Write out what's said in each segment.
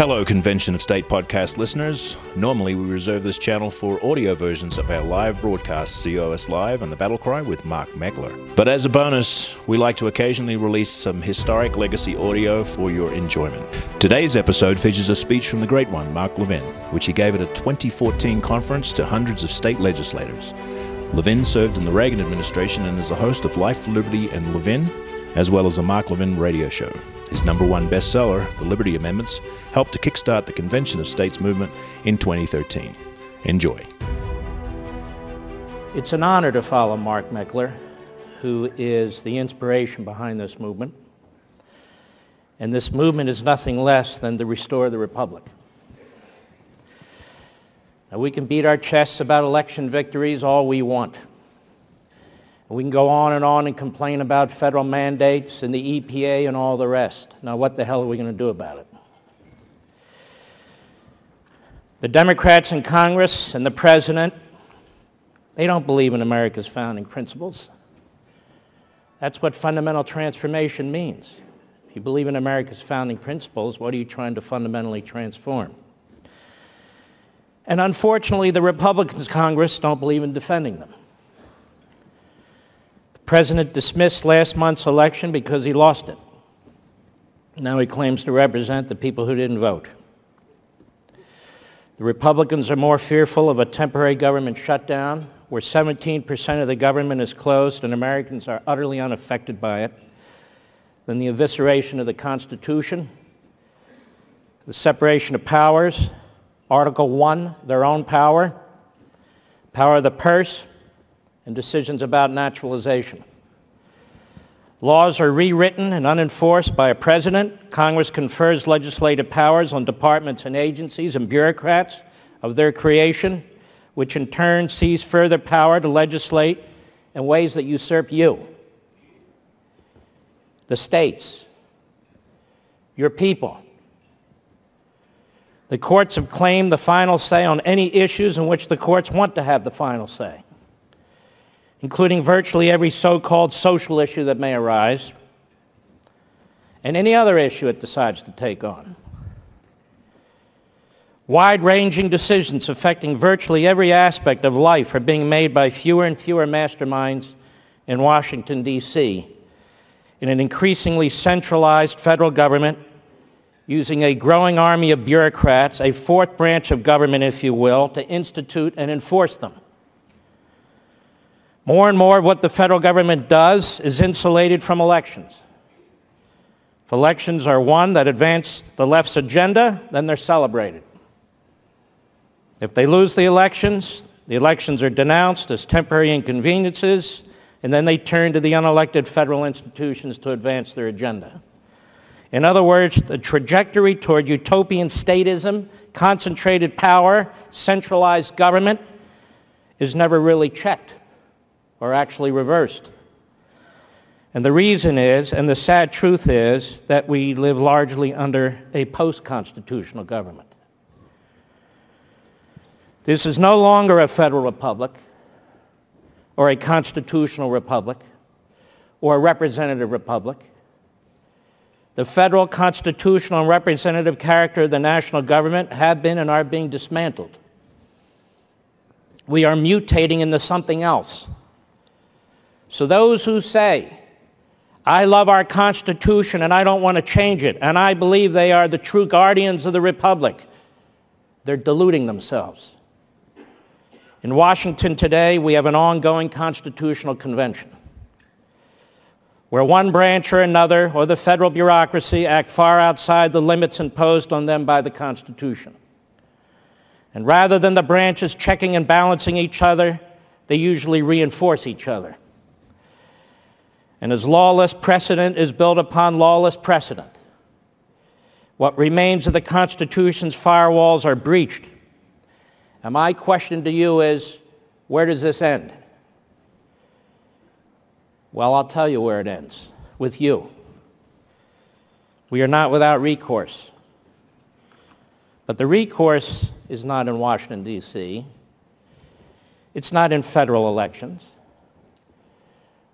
Hello, Convention of State podcast listeners. Normally, we reserve this channel for audio versions of our live broadcast, COS Live and the Battle Cry with Mark Meckler. But as a bonus, we like to occasionally release some historic legacy audio for your enjoyment. Today's episode features a speech from the great one, Mark Levin, which he gave at a 2014 conference to hundreds of state legislators. Levin served in the Reagan administration and is the host of Life, Liberty, and Levin, as well as the Mark Levin radio show. His number one bestseller, The Liberty Amendments, helped to kickstart the Convention of States movement in 2013. Enjoy. It's an honor to follow Mark Meckler, who is the inspiration behind this movement. And this movement is nothing less than to restore the republic. Now, we can beat our chests about election victories all we want. We can go on and on and complain about federal mandates and the EPA and all the rest. Now, what the hell are we going to do about it? The Democrats in Congress and the President, they don't believe in America's founding principles. That's what fundamental transformation means. If you believe in America's founding principles, what are you trying to fundamentally transform? And unfortunately, the Republicans in Congress don't believe in defending them president dismissed last month's election because he lost it. Now he claims to represent the people who didn't vote. The Republicans are more fearful of a temporary government shutdown where 17% of the government is closed and Americans are utterly unaffected by it than the evisceration of the Constitution, the separation of powers, Article 1, their own power, power of the purse, and decisions about naturalization. Laws are rewritten and unenforced by a president. Congress confers legislative powers on departments and agencies and bureaucrats of their creation, which in turn seize further power to legislate in ways that usurp you, the states, your people. The courts have claimed the final say on any issues in which the courts want to have the final say including virtually every so-called social issue that may arise, and any other issue it decides to take on. Wide-ranging decisions affecting virtually every aspect of life are being made by fewer and fewer masterminds in Washington, D.C., in an increasingly centralized federal government using a growing army of bureaucrats, a fourth branch of government, if you will, to institute and enforce them. More and more of what the federal government does is insulated from elections. If elections are won that advance the left's agenda, then they're celebrated. If they lose the elections, the elections are denounced as temporary inconveniences, and then they turn to the unelected federal institutions to advance their agenda. In other words, the trajectory toward utopian statism, concentrated power, centralized government is never really checked or actually reversed. And the reason is, and the sad truth is, that we live largely under a post-constitutional government. This is no longer a federal republic or a constitutional republic or a representative republic. The federal constitutional and representative character of the national government have been and are being dismantled. We are mutating into something else. So those who say, I love our Constitution and I don't want to change it, and I believe they are the true guardians of the Republic, they're deluding themselves. In Washington today, we have an ongoing constitutional convention where one branch or another or the federal bureaucracy act far outside the limits imposed on them by the Constitution. And rather than the branches checking and balancing each other, they usually reinforce each other. And as lawless precedent is built upon lawless precedent, what remains of the Constitution's firewalls are breached. And my question to you is, where does this end? Well, I'll tell you where it ends, with you. We are not without recourse. But the recourse is not in Washington, D.C. It's not in federal elections.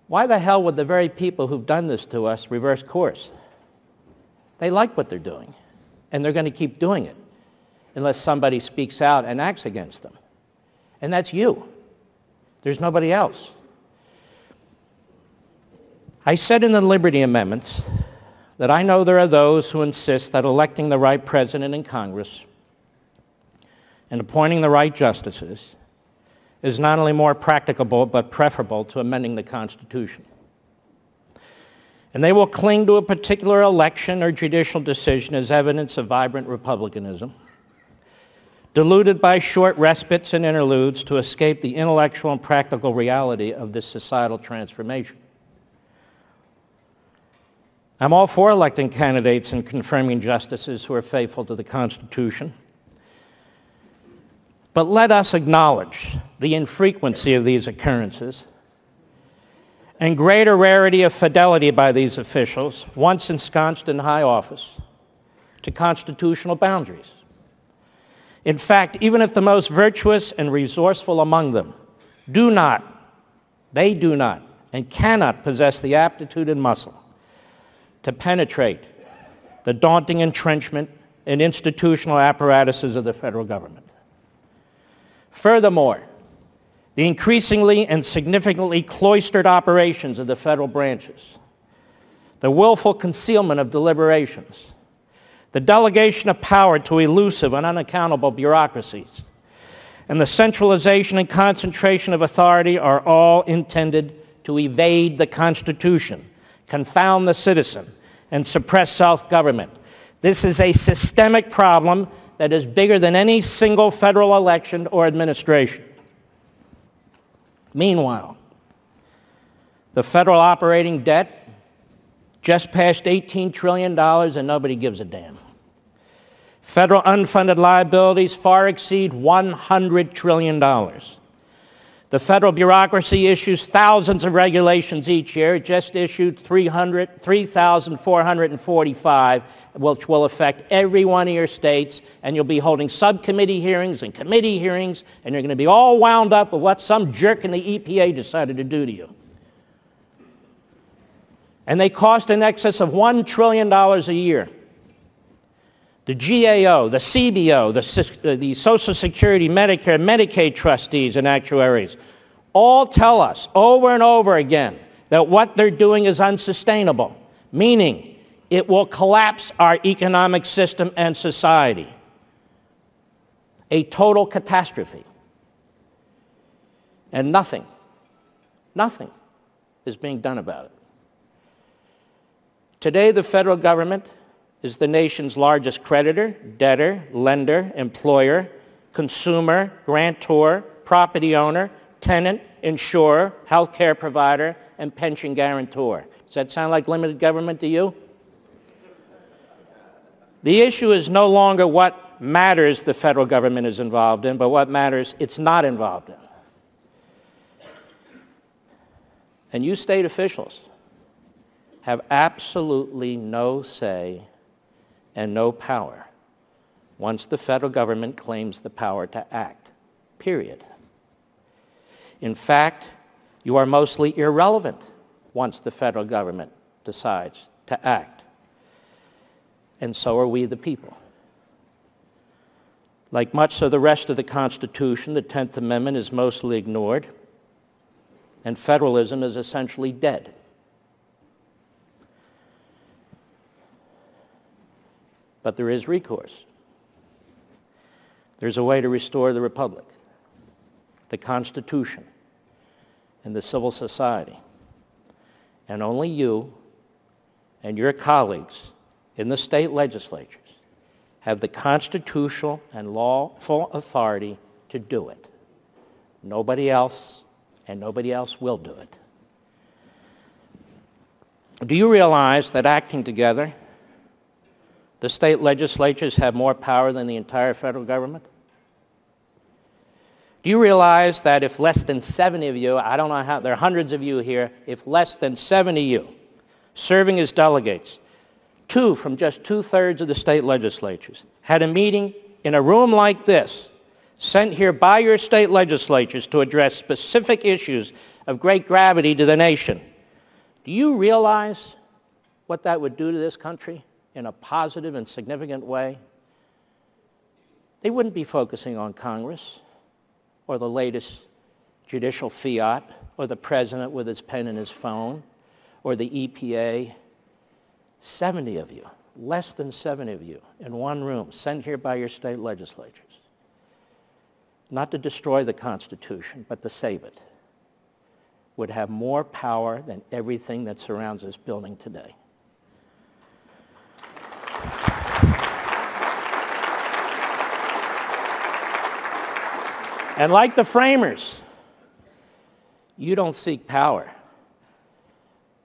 Why the hell would the very people who've done this to us reverse course? They like what they're doing. And they're going to keep doing it unless somebody speaks out and acts against them. And that's you. There's nobody else. I said in the Liberty Amendments that I know there are those who insist that electing the right president and Congress and appointing the right justices is not only more practicable but preferable to amending the Constitution. And they will cling to a particular election or judicial decision as evidence of vibrant republicanism, deluded by short respites and interludes to escape the intellectual and practical reality of this societal transformation. I'm all for electing candidates and confirming justices who are faithful to the Constitution. But let us acknowledge the infrequency of these occurrences and greater rarity of fidelity by these officials, once ensconced in high office, to constitutional boundaries. In fact, even if the most virtuous and resourceful among them do not, they do not, and cannot possess the aptitude and muscle to penetrate the daunting entrenchment and institutional apparatuses of the federal government. Furthermore, the increasingly and significantly cloistered operations of the federal branches, the willful concealment of deliberations, the delegation of power to elusive and unaccountable bureaucracies, and the centralization and concentration of authority are all intended to evade the Constitution, confound the citizen, and suppress self-government. This is a systemic problem that is bigger than any single federal election or administration. Meanwhile, the federal operating debt just passed $18 trillion and nobody gives a damn. Federal unfunded liabilities far exceed $100 trillion. The federal bureaucracy issues thousands of regulations each year. It just issued 3,445, which will affect every one of your states. And you'll be holding subcommittee hearings and committee hearings, and you're going to be all wound up with what some jerk in the EPA decided to do to you. And they cost in excess of $1 trillion a year. The GAO, the CBO, the, uh, the Social Security, Medicare, Medicaid trustees and actuaries all tell us over and over again that what they're doing is unsustainable, meaning it will collapse our economic system and society. A total catastrophe. And nothing, nothing is being done about it. Today, the federal government is the nation's largest creditor, debtor, lender, employer, consumer, grantor, property owner, tenant, insurer, health care provider, and pension guarantor. Does that sound like limited government to you? The issue is no longer what matters the federal government is involved in, but what matters it's not involved in. And you state officials have absolutely no say and no power once the federal government claims the power to act, period. In fact, you are mostly irrelevant once the federal government decides to act. And so are we the people. Like much of the rest of the Constitution, the 10th Amendment is mostly ignored, and federalism is essentially dead. But there is recourse. There's a way to restore the republic, the Constitution, and the civil society. And only you and your colleagues in the state legislatures have the constitutional and lawful authority to do it. Nobody else, and nobody else will do it. Do you realize that acting together the state legislatures have more power than the entire federal government? Do you realize that if less than 70 of you, I don't know how, there are hundreds of you here, if less than 70 of you serving as delegates, two from just two-thirds of the state legislatures, had a meeting in a room like this, sent here by your state legislatures to address specific issues of great gravity to the nation, do you realize what that would do to this country? In a positive and significant way, they wouldn't be focusing on Congress or the latest judicial fiat or the president with his pen and his phone or the EPA. 70 of you, less than 70 of you in one room, sent here by your state legislatures, not to destroy the Constitution, but to save it, would have more power than everything that surrounds this building today. And like the framers, you don't seek power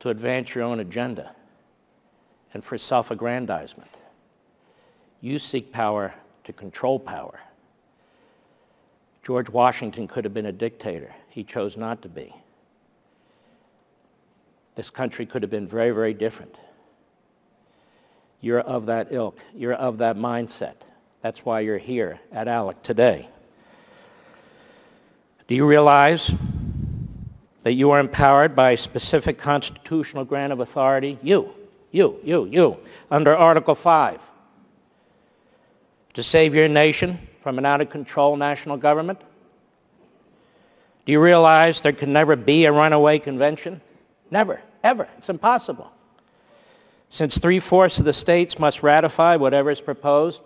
to advance your own agenda and for self-aggrandizement. You seek power to control power. George Washington could have been a dictator. He chose not to be. This country could have been very, very different. You're of that ilk. You're of that mindset. That's why you're here at ALEC today. Do you realize that you are empowered by a specific constitutional grant of authority? You, you, you, you, under Article 5, to save your nation from an out-of-control national government? Do you realize there can never be a runaway convention? Never, ever. It's impossible. Since three-fourths of the states must ratify whatever is proposed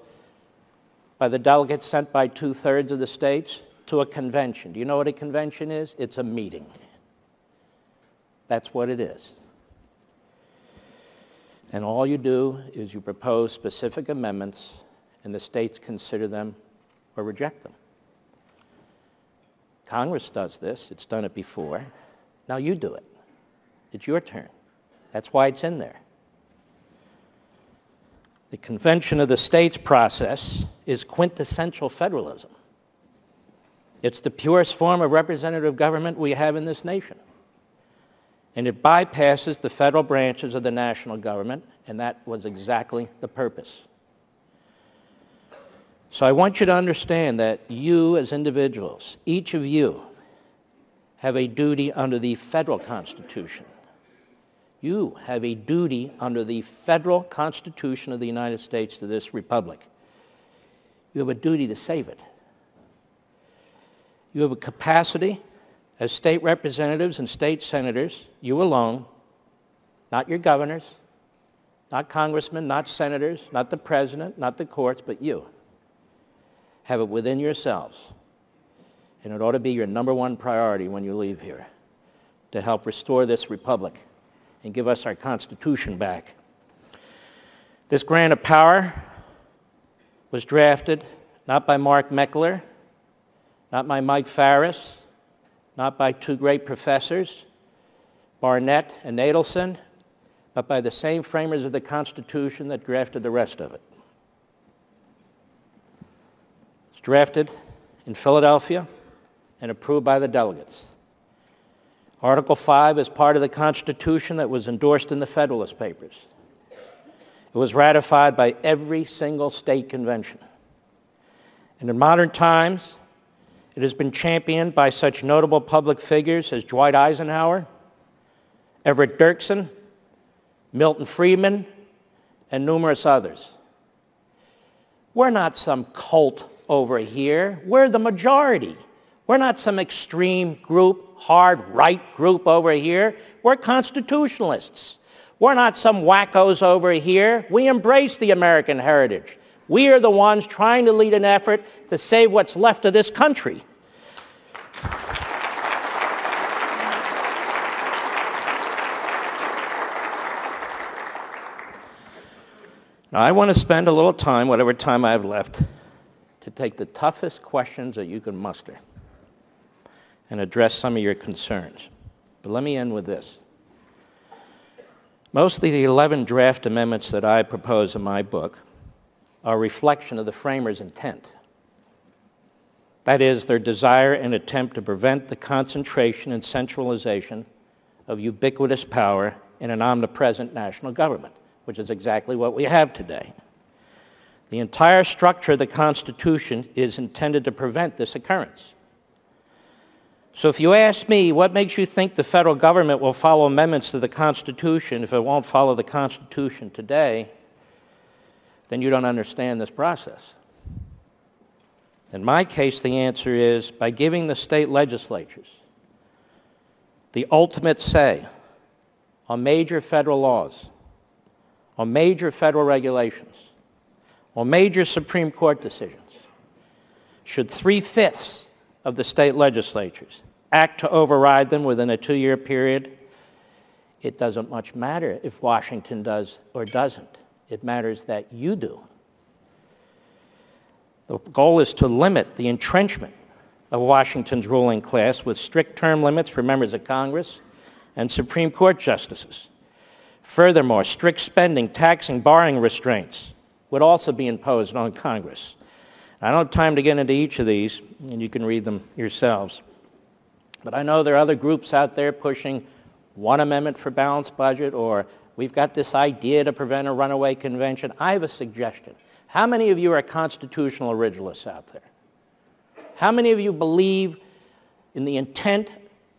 by the delegates sent by two-thirds of the states, to a convention. Do you know what a convention is? It's a meeting. That's what it is. And all you do is you propose specific amendments and the states consider them or reject them. Congress does this. It's done it before. Now you do it. It's your turn. That's why it's in there. The Convention of the States process is quintessential federalism. It's the purest form of representative government we have in this nation. And it bypasses the federal branches of the national government, and that was exactly the purpose. So I want you to understand that you as individuals, each of you, have a duty under the federal Constitution. You have a duty under the federal Constitution of the United States to this republic. You have a duty to save it. You have a capacity as state representatives and state senators, you alone, not your governors, not congressmen, not senators, not the president, not the courts, but you. Have it within yourselves. And it ought to be your number one priority when you leave here to help restore this republic and give us our Constitution back. This grant of power was drafted not by Mark Meckler, not by Mike Farris, not by two great professors, Barnett and Natelson, but by the same framers of the Constitution that drafted the rest of it. It's drafted in Philadelphia and approved by the delegates. Article 5 is part of the Constitution that was endorsed in the Federalist Papers. It was ratified by every single state convention. And in modern times, it has been championed by such notable public figures as Dwight Eisenhower, Everett Dirksen, Milton Friedman, and numerous others. We're not some cult over here. We're the majority. We're not some extreme group, hard right group over here. We're constitutionalists. We're not some wackos over here. We embrace the American heritage. We are the ones trying to lead an effort to save what's left of this country. Now, I want to spend a little time, whatever time I have left, to take the toughest questions that you can muster and address some of your concerns. But let me end with this. Mostly the 11 draft amendments that I propose in my book are a reflection of the framers' intent. That is, their desire and attempt to prevent the concentration and centralization of ubiquitous power in an omnipresent national government, which is exactly what we have today. The entire structure of the Constitution is intended to prevent this occurrence. So if you ask me, what makes you think the federal government will follow amendments to the Constitution if it won't follow the Constitution today? then you don't understand this process. In my case, the answer is by giving the state legislatures the ultimate say on major federal laws, on major federal regulations, on major Supreme Court decisions, should three-fifths of the state legislatures act to override them within a two-year period, it doesn't much matter if Washington does or doesn't. It matters that you do. The goal is to limit the entrenchment of Washington's ruling class with strict term limits for members of Congress and Supreme Court justices. Furthermore, strict spending, taxing, borrowing restraints would also be imposed on Congress. I don't have time to get into each of these, and you can read them yourselves. But I know there are other groups out there pushing one amendment for balanced budget, or we've got this idea to prevent a runaway convention. I have a suggestion. How many of you are constitutional originalists out there? How many of you believe in the intent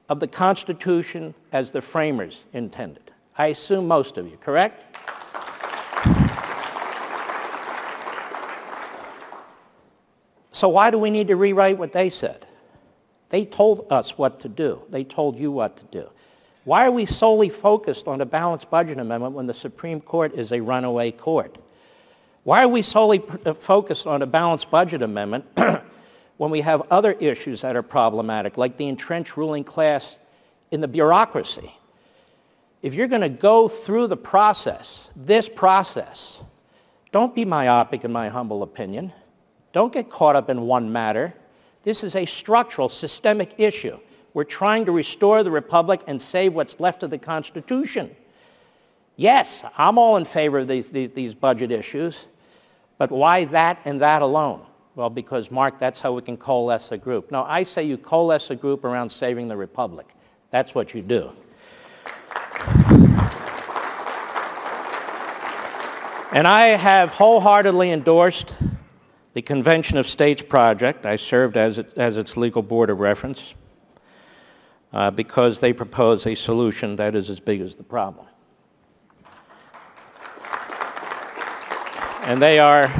of the Constitution as the framers intended? I assume most of you, correct? So why do we need to rewrite what they said? They told us what to do. They told you what to do. Why are we solely focused on a balanced budget amendment when the Supreme Court is a runaway court? Why are we solely uh, focused on a balanced budget amendment when we have other issues that are problematic, like the entrenched ruling class in the bureaucracy? If you're going to go through the process, this process, don't be myopic in my humble opinion. Don't get caught up in one matter. This is a structural, systemic issue. We're trying to restore the republic and save what's left of the Constitution. Yes, I'm all in favor of these, these, these budget issues, but why that and that alone? Well, because, Mark, that's how we can coalesce a group. No, I say you coalesce a group around saving the republic. That's what you do. And I have wholeheartedly endorsed the Convention of States project, I served as, it, as its legal board of reference uh, because they propose a solution that is as big as the problem. And they are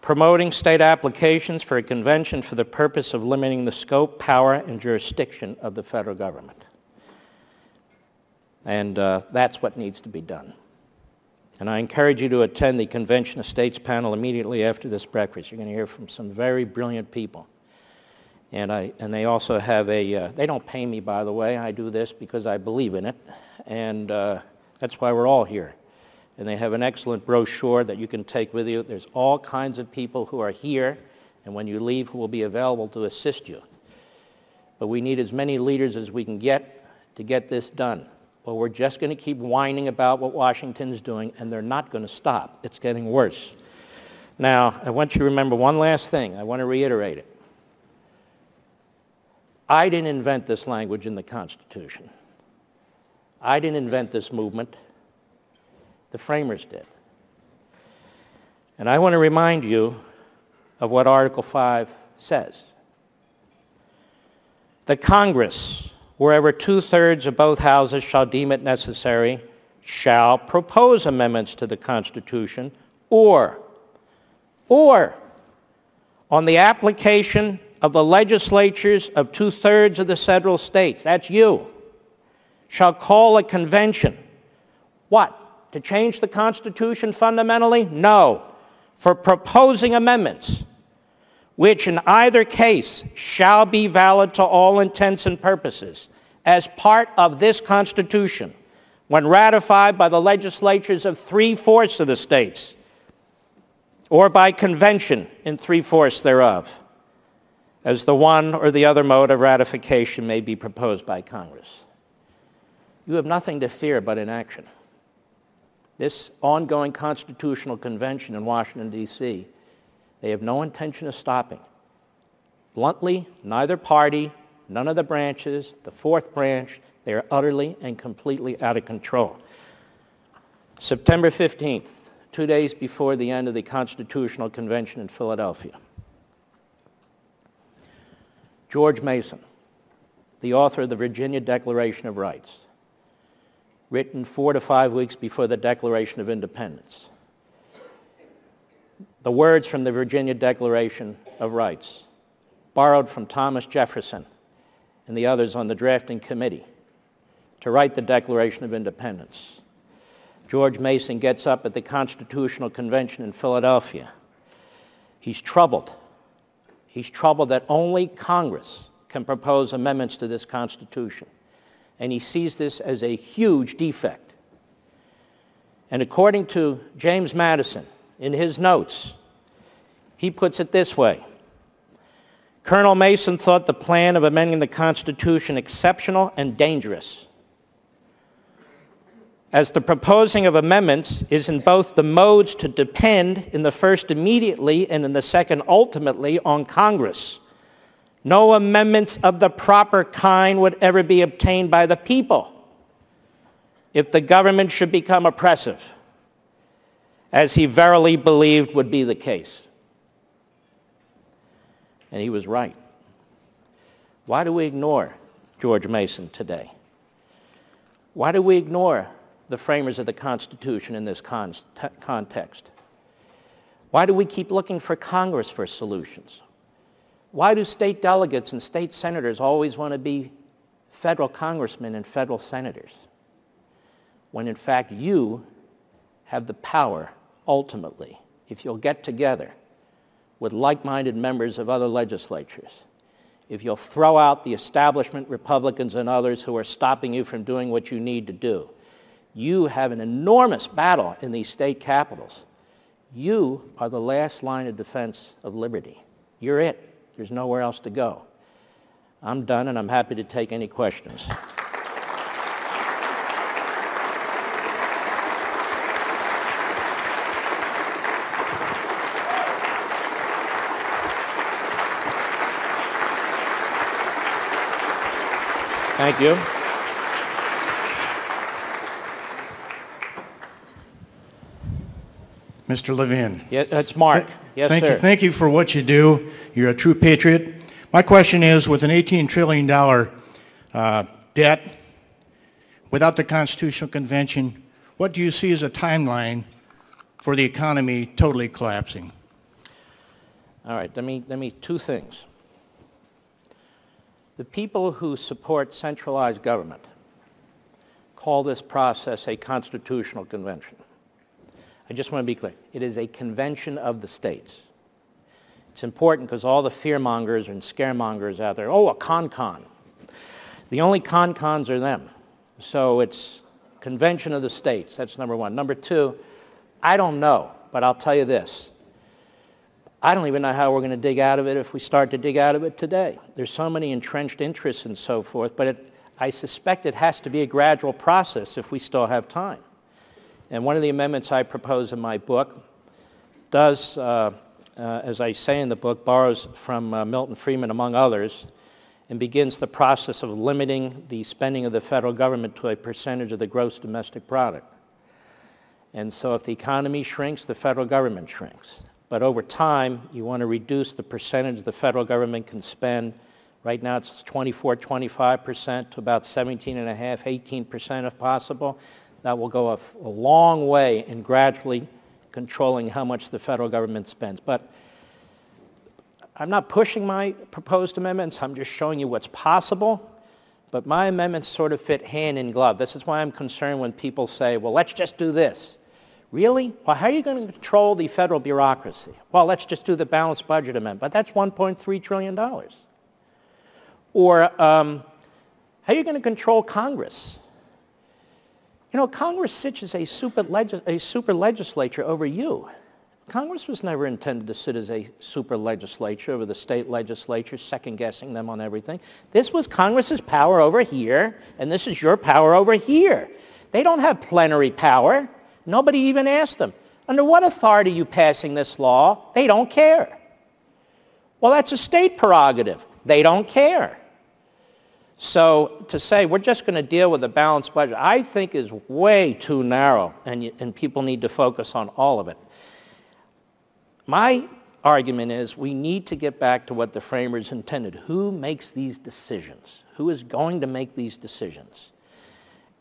promoting state applications for a convention for the purpose of limiting the scope, power, and jurisdiction of the federal government. And uh, that's what needs to be done. And I encourage you to attend the Convention of States panel immediately after this breakfast. You're going to hear from some very brilliant people. And, I, and they also have a, uh, they don't pay me, by the way. I do this because I believe in it. And uh, that's why we're all here. And they have an excellent brochure that you can take with you. There's all kinds of people who are here, and when you leave, who will be available to assist you. But we need as many leaders as we can get to get this done or we're just going to keep whining about what Washington's doing, and they're not going to stop. It's getting worse. Now, I want you to remember one last thing. I want to reiterate it. I didn't invent this language in the Constitution. I didn't invent this movement. The framers did. And I want to remind you of what Article 5 says. The Congress wherever two-thirds of both houses shall deem it necessary, shall propose amendments to the Constitution or, or on the application of the legislatures of two-thirds of the several states, that's you, shall call a convention. What? To change the Constitution fundamentally? No. For proposing amendments which in either case shall be valid to all intents and purposes as part of this Constitution when ratified by the legislatures of three-fourths of the states or by convention in three-fourths thereof, as the one or the other mode of ratification may be proposed by Congress. You have nothing to fear but inaction. This ongoing constitutional convention in Washington, D.C. They have no intention of stopping. Bluntly, neither party, none of the branches, the fourth branch, they are utterly and completely out of control. September 15th, two days before the end of the Constitutional Convention in Philadelphia. George Mason, the author of the Virginia Declaration of Rights, written four to five weeks before the Declaration of Independence, the words from the Virginia Declaration of Rights, borrowed from Thomas Jefferson and the others on the drafting committee to write the Declaration of Independence. George Mason gets up at the Constitutional Convention in Philadelphia. He's troubled. He's troubled that only Congress can propose amendments to this Constitution. And he sees this as a huge defect. And according to James Madison, in his notes, he puts it this way. Colonel Mason thought the plan of amending the Constitution exceptional and dangerous as the proposing of amendments is in both the modes to depend in the first immediately and in the second ultimately on Congress. No amendments of the proper kind would ever be obtained by the people if the government should become oppressive, as he verily believed would be the case. And he was right. Why do we ignore George Mason today? Why do we ignore the framers of the Constitution in this con- context? Why do we keep looking for Congress for solutions? Why do state delegates and state senators always want to be federal congressmen and federal senators? When in fact you have the power ultimately, if you'll get together with like-minded members of other legislatures, if you'll throw out the establishment Republicans and others who are stopping you from doing what you need to do, you have an enormous battle in these state capitals. You are the last line of defense of liberty. You're it. There's nowhere else to go. I'm done and I'm happy to take any questions. Thank you. Mr. Levin. Yeah, that's Mark. Yes, Thank sir. you. Thank you for what you do. You're a true patriot. My question is, with an $18 trillion uh, debt, without the Constitutional Convention, what do you see as a timeline for the economy totally collapsing? All right, let me, let me, two things. The people who support centralized government call this process a constitutional convention. I just want to be clear. It is a convention of the states. It's important because all the fearmongers and scaremongers out there, oh, a con-con. The only con-cons are them. So it's convention of the states. That's number one. Number two, I don't know, but I'll tell you this. I don't even know how we're going to dig out of it if we start to dig out of it today. There's so many entrenched interests and so forth, but it, I suspect it has to be a gradual process if we still have time. And one of the amendments I propose in my book does, uh, uh, as I say in the book, borrows from uh, Milton Friedman, among others, and begins the process of limiting the spending of the federal government to a percentage of the gross domestic product. And so if the economy shrinks, the federal government shrinks. But over time, you want to reduce the percentage the federal government can spend. Right now it's 24, 25% to about 17 and a half, 18% if possible that will go a, a long way in gradually controlling how much the federal government spends. But I'm not pushing my proposed amendments. I'm just showing you what's possible. But my amendments sort of fit hand in glove. This is why I'm concerned when people say, well, let's just do this. Really? Well, how are you going to control the federal bureaucracy? Well, let's just do the balanced budget amendment. But that's $1.3 trillion. Or um, how are you going to control Congress? You know, Congress sits as a super, a super legislature over you. Congress was never intended to sit as a super legislature over the state legislature, second-guessing them on everything. This was Congress's power over here, and this is your power over here. They don't have plenary power. Nobody even asked them. Under what authority are you passing this law? They don't care. Well, that's a state prerogative. They don't care. So to say we're just going to deal with a balanced budget, I think is way too narrow, and, and people need to focus on all of it. My argument is we need to get back to what the framers intended. Who makes these decisions? Who is going to make these decisions?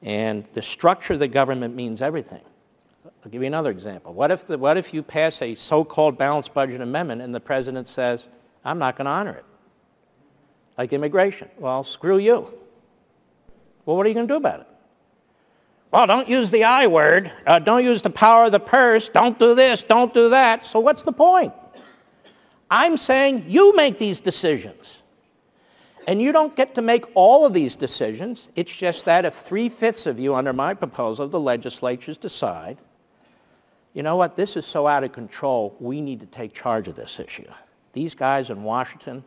And the structure of the government means everything. I'll give you another example. What if, the, what if you pass a so-called balanced budget amendment and the president says, I'm not going to honor it? Like immigration. Well, screw you. Well, what are you going to do about it? Well, don't use the I word. Uh, don't use the power of the purse. Don't do this. Don't do that. So what's the point? I'm saying you make these decisions. And you don't get to make all of these decisions. It's just that if three-fifths of you, under my proposal, the legislatures decide, you know what, this is so out of control, we need to take charge of this issue. These guys in Washington,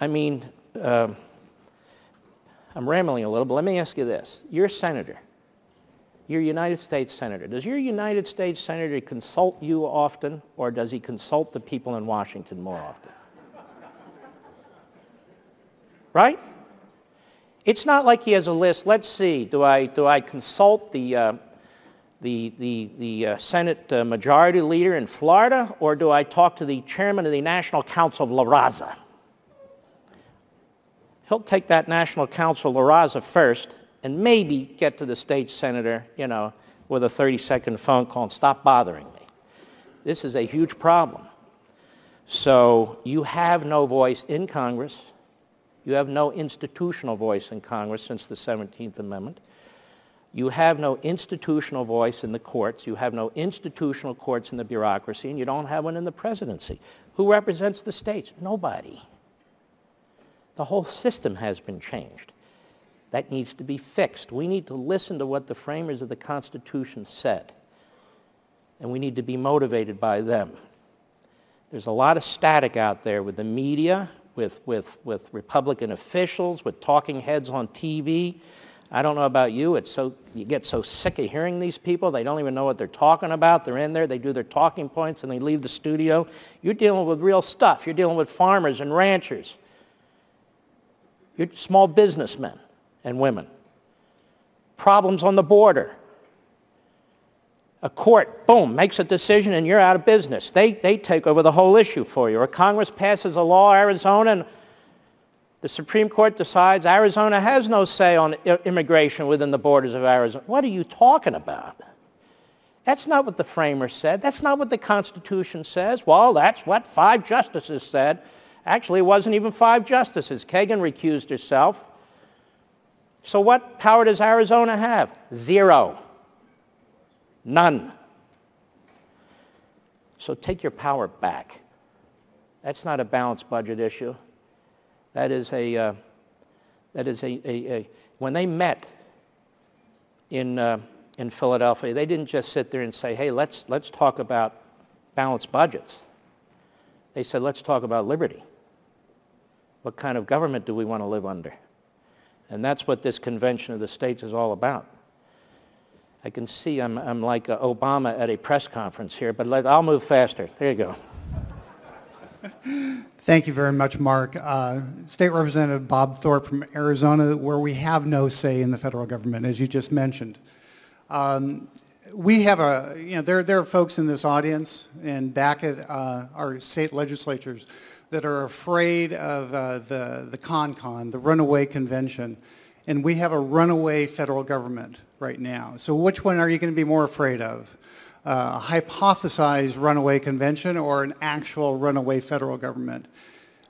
I mean, uh, I'm rambling a little, but let me ask you this. You're a senator. You're a United States senator. Does your United States senator consult you often, or does he consult the people in Washington more often? right? It's not like he has a list. Let's see. Do I, do I consult the, uh, the, the, the uh, Senate uh, Majority Leader in Florida, or do I talk to the Chairman of the National Council of La Raza? He'll take that National Council La Raza first and maybe get to the state senator, you know, with a 30-second phone call and stop bothering me. This is a huge problem. So you have no voice in Congress. You have no institutional voice in Congress since the 17th Amendment. You have no institutional voice in the courts. You have no institutional courts in the bureaucracy, and you don't have one in the presidency. Who represents the states? Nobody. The whole system has been changed. That needs to be fixed. We need to listen to what the framers of the Constitution said, and we need to be motivated by them. There's a lot of static out there with the media, with, with, with Republican officials, with talking heads on TV. I don't know about you. It's so, you get so sick of hearing these people. They don't even know what they're talking about. They're in there. They do their talking points and they leave the studio. You're dealing with real stuff. You're dealing with farmers and ranchers. You're small businessmen and women. Problems on the border. A court, boom, makes a decision and you're out of business. They, they take over the whole issue for you. Or Congress passes a law, Arizona, and the Supreme Court decides Arizona has no say on immigration within the borders of Arizona. What are you talking about? That's not what the framers said. That's not what the Constitution says. Well, that's what five justices said. Actually, it wasn't even five justices. Kagan recused herself. So what power does Arizona have? Zero. None. So take your power back. That's not a balanced budget issue. That is a, uh, that is a, a, a, when they met in, uh, in Philadelphia, they didn't just sit there and say, hey, let's, let's talk about balanced budgets. They said, let's talk about liberty. What kind of government do we want to live under? And that's what this convention of the states is all about. I can see I'm, I'm like uh, Obama at a press conference here, but let, I'll move faster. There you go. Thank you very much, Mark. Uh, State Representative Bob Thorpe from Arizona, where we have no say in the federal government, as you just mentioned. Um, we have a, you know, there, there are folks in this audience and back at uh, our state legislatures that are afraid of uh, the, the CONCON, the Runaway Convention, and we have a runaway federal government right now. So which one are you going to be more afraid of? Uh, a hypothesized runaway convention or an actual runaway federal government?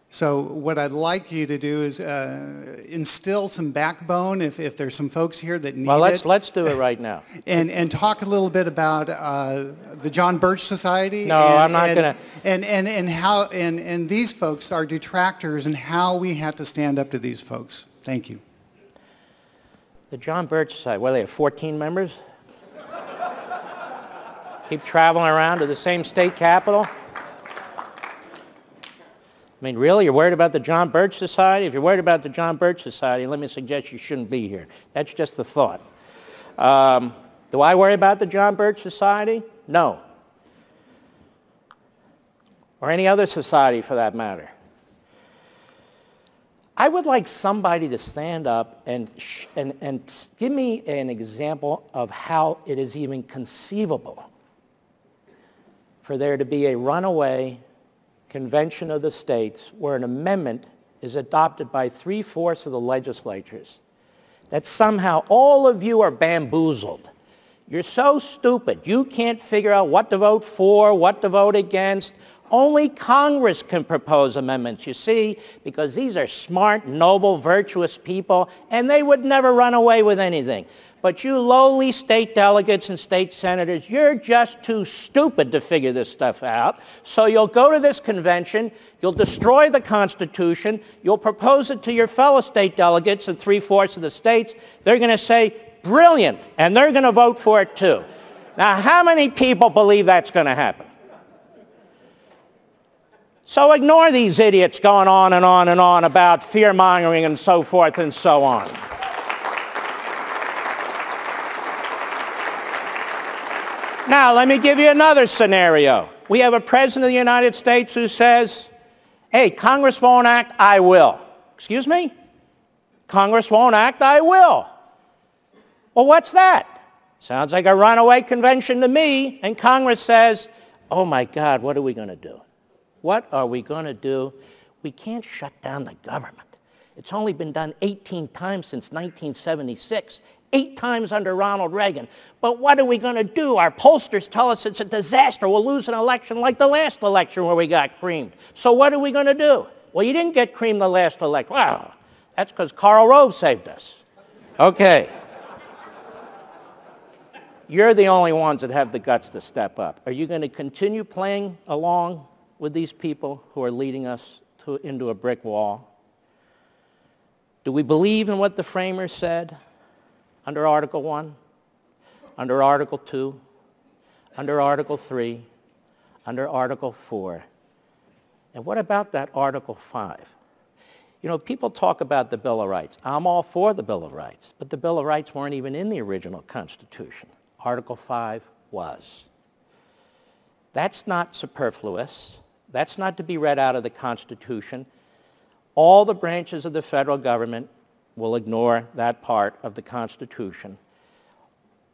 So what I'd like you to do is uh, instill some backbone if, if there's some folks here that need well, let's, it. let's do it right now. and, and talk a little bit about uh, the John Birch Society. No, and, I'm not going to. And, and, and, how, and, and these folks are detractors and how we have to stand up to these folks. Thank you. The John Birch Society, well, they have 14 members? Keep traveling around to the same state capital? I mean, really, you're worried about the John Birch Society? If you're worried about the John Birch Society, let me suggest you shouldn't be here. That's just the thought. Um, do I worry about the John Birch Society? No. Or any other society for that matter. I would like somebody to stand up and, and, and give me an example of how it is even conceivable for there to be a runaway convention of the states where an amendment is adopted by three-fourths of the legislatures, that somehow all of you are bamboozled. You're so stupid. You can't figure out what to vote for, what to vote against. Only Congress can propose amendments, you see, because these are smart, noble, virtuous people, and they would never run away with anything. But you lowly state delegates and state senators, you're just too stupid to figure this stuff out. So you'll go to this convention, you'll destroy the Constitution, you'll propose it to your fellow state delegates in three-fourths of the states. They're going to say, brilliant, and they're going to vote for it too. Now, how many people believe that's going to happen? So ignore these idiots going on and on and on about fear-mongering and so forth and so on. Now, let me give you another scenario. We have a president of the United States who says, hey, Congress won't act, I will. Excuse me? Congress won't act, I will. Well, what's that? Sounds like a runaway convention to me. And Congress says, oh my God, what are we going to do? What are we going to do? We can't shut down the government. It's only been done 18 times since 1976, eight times under Ronald Reagan. But what are we going to do? Our pollsters tell us it's a disaster. We'll lose an election like the last election where we got creamed. So what are we going to do? Well, you didn't get creamed the last election. Well, that's because Karl Rove saved us. Okay. You're the only ones that have the guts to step up. Are you going to continue playing along with these people who are leading us to, into a brick wall? Do we believe in what the framers said under Article 1, under Article 2, under Article 3, under Article 4? And what about that Article 5? You know, people talk about the Bill of Rights. I'm all for the Bill of Rights, but the Bill of Rights weren't even in the original Constitution. Article 5 was. That's not superfluous. That's not to be read out of the Constitution. All the branches of the federal government will ignore that part of the Constitution.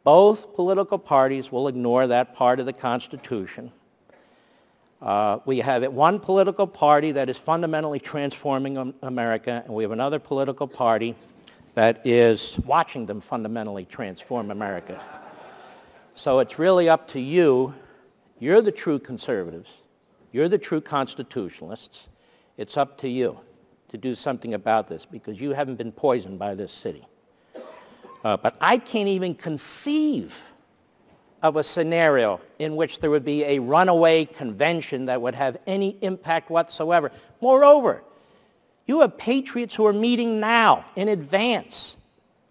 Both political parties will ignore that part of the Constitution. Uh, we have one political party that is fundamentally transforming America, and we have another political party that is watching them fundamentally transform America. So it's really up to you. You're the true conservatives. You're the true constitutionalists. It's up to you to do something about this because you haven't been poisoned by this city. Uh, but I can't even conceive of a scenario in which there would be a runaway convention that would have any impact whatsoever. Moreover, you have patriots who are meeting now in advance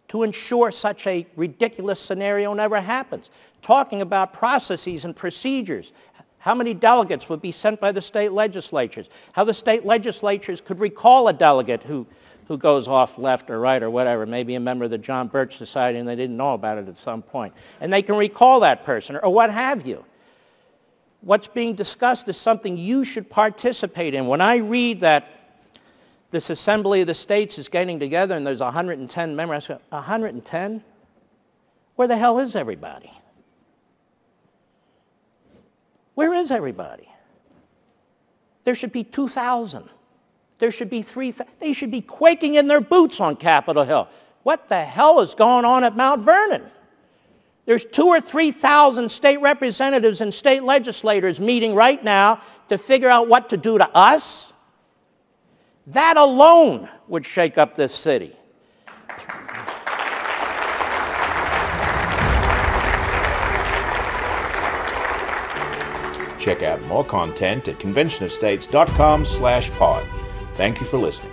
to ensure such a ridiculous scenario never happens, talking about processes and procedures, how many delegates would be sent by the state legislatures, how the state legislatures could recall a delegate who, who goes off left or right or whatever, maybe a member of the John Birch Society and they didn't know about it at some point. And they can recall that person or what have you. What's being discussed is something you should participate in. When I read that this Assembly of the States is getting together and there's 110 members. 110? Where the hell is everybody? Where is everybody? There should be 2,000. There should be 3,000. They should be quaking in their boots on Capitol Hill. What the hell is going on at Mount Vernon? There's two or 3,000 state representatives and state legislators meeting right now to figure out what to do to us that alone would shake up this city. Check out more content at conventionofstates.com slash pod. Thank you for listening.